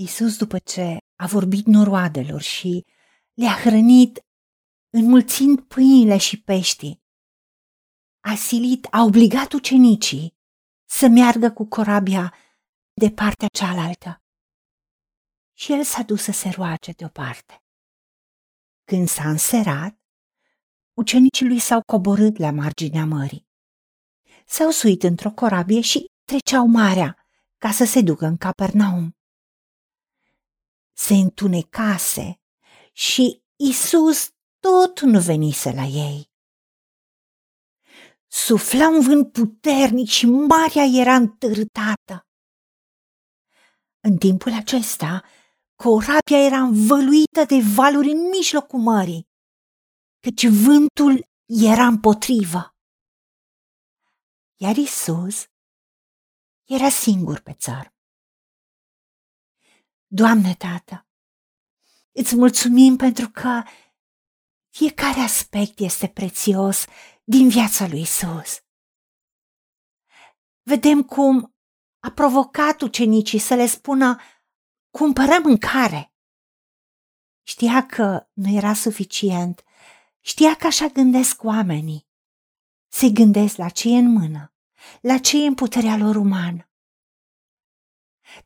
Isus, după ce a vorbit noroadelor și le-a hrănit înmulțind pâinile și peștii, a silit, a obligat ucenicii să meargă cu corabia de partea cealaltă. Și el s-a dus să se roage deoparte. Când s-a înserat, ucenicii lui s-au coborât la marginea mării. S-au suit într-o corabie și treceau marea ca să se ducă în Capernaum. Se întunecase și Isus tot nu venise la ei. Sufla un vânt puternic și marea era întârtată. În timpul acesta, corabia era învăluită de valuri în mijlocul mării, căci vântul era împotrivă. Iar Isus era singur pe țară. Doamne, Tată, îți mulțumim pentru că fiecare aspect este prețios din viața lui Isus. Vedem cum a provocat ucenicii să le spună cumpărăm mâncare. Știa că nu era suficient, știa că așa gândesc oamenii. Se gândesc la ce e în mână, la ce e în puterea lor umană.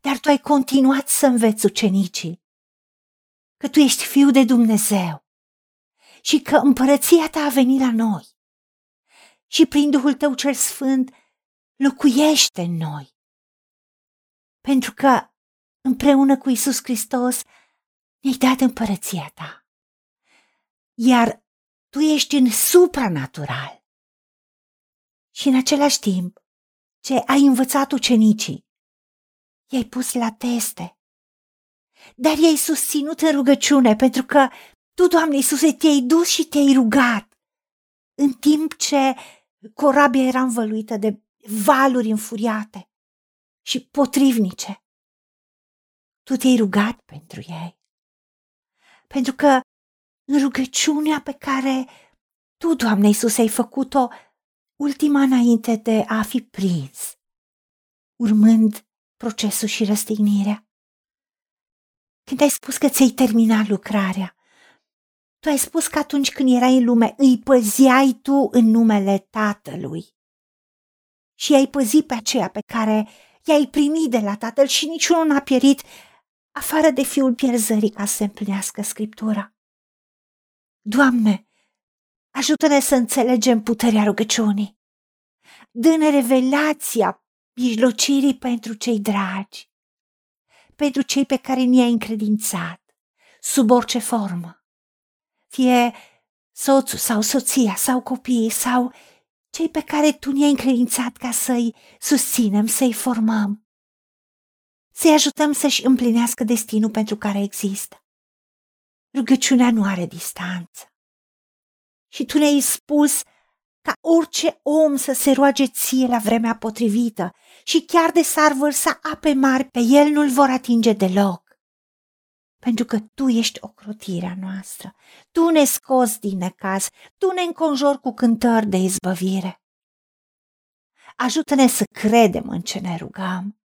Dar tu ai continuat să înveți ucenicii că tu ești fiul de Dumnezeu și că împărăția ta a venit la noi și prin Duhul tău cel sfânt locuiește în noi. Pentru că împreună cu Isus Hristos ne-ai dat împărăția ta. Iar tu ești în supranatural. Și în același timp, ce ai învățat ucenicii, i-ai pus la teste. Dar i-ai susținut în rugăciune pentru că tu, Doamne Iisuse, te-ai dus și te-ai rugat în timp ce corabia era învăluită de valuri înfuriate și potrivnice. Tu te-ai rugat pentru ei. Pentru că în rugăciunea pe care tu, Doamne Iisus, ai făcut-o ultima înainte de a fi prins, urmând procesul și răstignirea. Când ai spus că ți-ai terminat lucrarea, tu ai spus că atunci când erai în lume, îi păzeai tu în numele Tatălui. Și ai păzit pe aceea pe care i-ai primit de la Tatăl și niciunul n-a pierit, afară de fiul pierzării ca să se împlinească Scriptura. Doamne, ajută-ne să înțelegem puterea rugăciunii. Dă-ne revelația mijlocirii pentru cei dragi, pentru cei pe care ni-ai încredințat, sub orice formă fie soțul sau soția sau copiii sau cei pe care tu ne-ai încredințat ca să-i susținem, să-i formăm, să-i ajutăm să-și împlinească destinul pentru care există. Rugăciunea nu are distanță. Și tu ne-ai spus ca orice om să se roage ție la vremea potrivită și chiar de s-ar vărsa ape mari, pe el nu-l vor atinge deloc pentru că Tu ești ocrotirea noastră. Tu ne scoți din necaz, Tu ne înconjori cu cântări de izbăvire. Ajută-ne să credem în ce ne rugăm.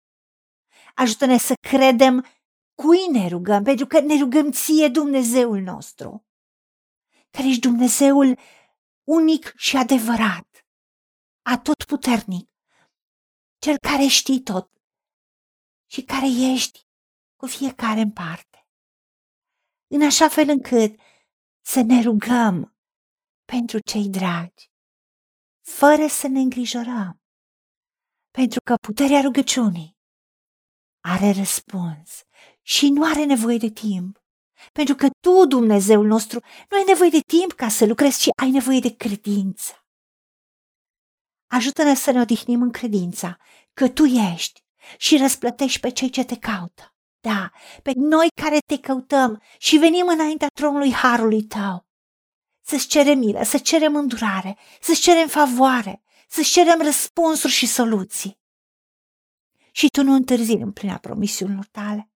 Ajută-ne să credem cui ne rugăm, pentru că ne rugăm ție Dumnezeul nostru, care ești Dumnezeul unic și adevărat, atotputernic, cel care știi tot și care ești cu fiecare în parte în așa fel încât să ne rugăm pentru cei dragi, fără să ne îngrijorăm, pentru că puterea rugăciunii are răspuns și nu are nevoie de timp. Pentru că tu, Dumnezeul nostru, nu ai nevoie de timp ca să lucrezi, ci ai nevoie de credință. Ajută-ne să ne odihnim în credința că tu ești și răsplătești pe cei ce te caută. Da, pe noi care te căutăm și venim înaintea tronului harului tău. Să-ți cerem milă, să cerem îndurare, să-ți cerem favoare, să-ți cerem răspunsuri și soluții. Și tu nu întârzi în plina promisiunilor tale.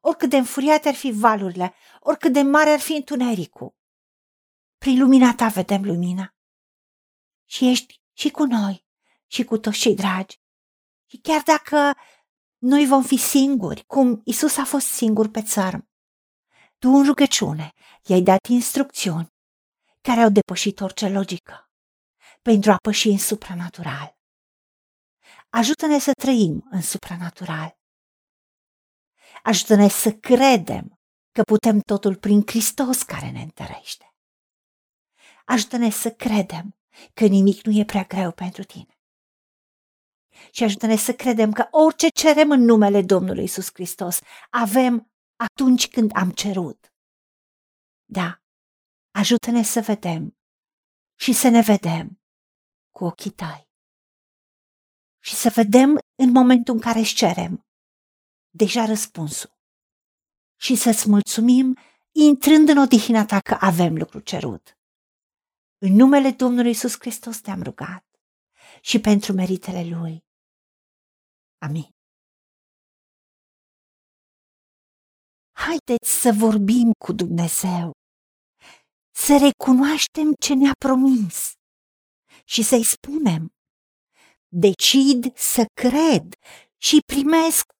Oricât de înfuriate ar fi valurile, oricât de mare ar fi întunericul. Prin lumina ta vedem lumina. Și ești și cu noi, și cu toți cei dragi. Și chiar dacă noi vom fi singuri, cum Isus a fost singur pe țărm. Tu în rugăciune i-ai dat instrucțiuni care au depășit orice logică pentru a păși în supranatural. Ajută-ne să trăim în supranatural. Ajută-ne să credem că putem totul prin Hristos care ne întărește. Ajută-ne să credem că nimic nu e prea greu pentru tine. Și ajută-ne să credem că orice cerem în numele Domnului Isus Hristos, avem atunci când am cerut. Da, ajută-ne să vedem și să ne vedem cu ochii tăi. Și să vedem în momentul în care îți cerem deja răspunsul. Și să-ți mulțumim intrând în odihina ta că avem lucru cerut. În numele Domnului Isus Hristos te-am rugat și pentru meritele Lui. Amin. Haideți să vorbim cu Dumnezeu, să recunoaștem ce ne-a promis și să-i spunem, decid să cred și primesc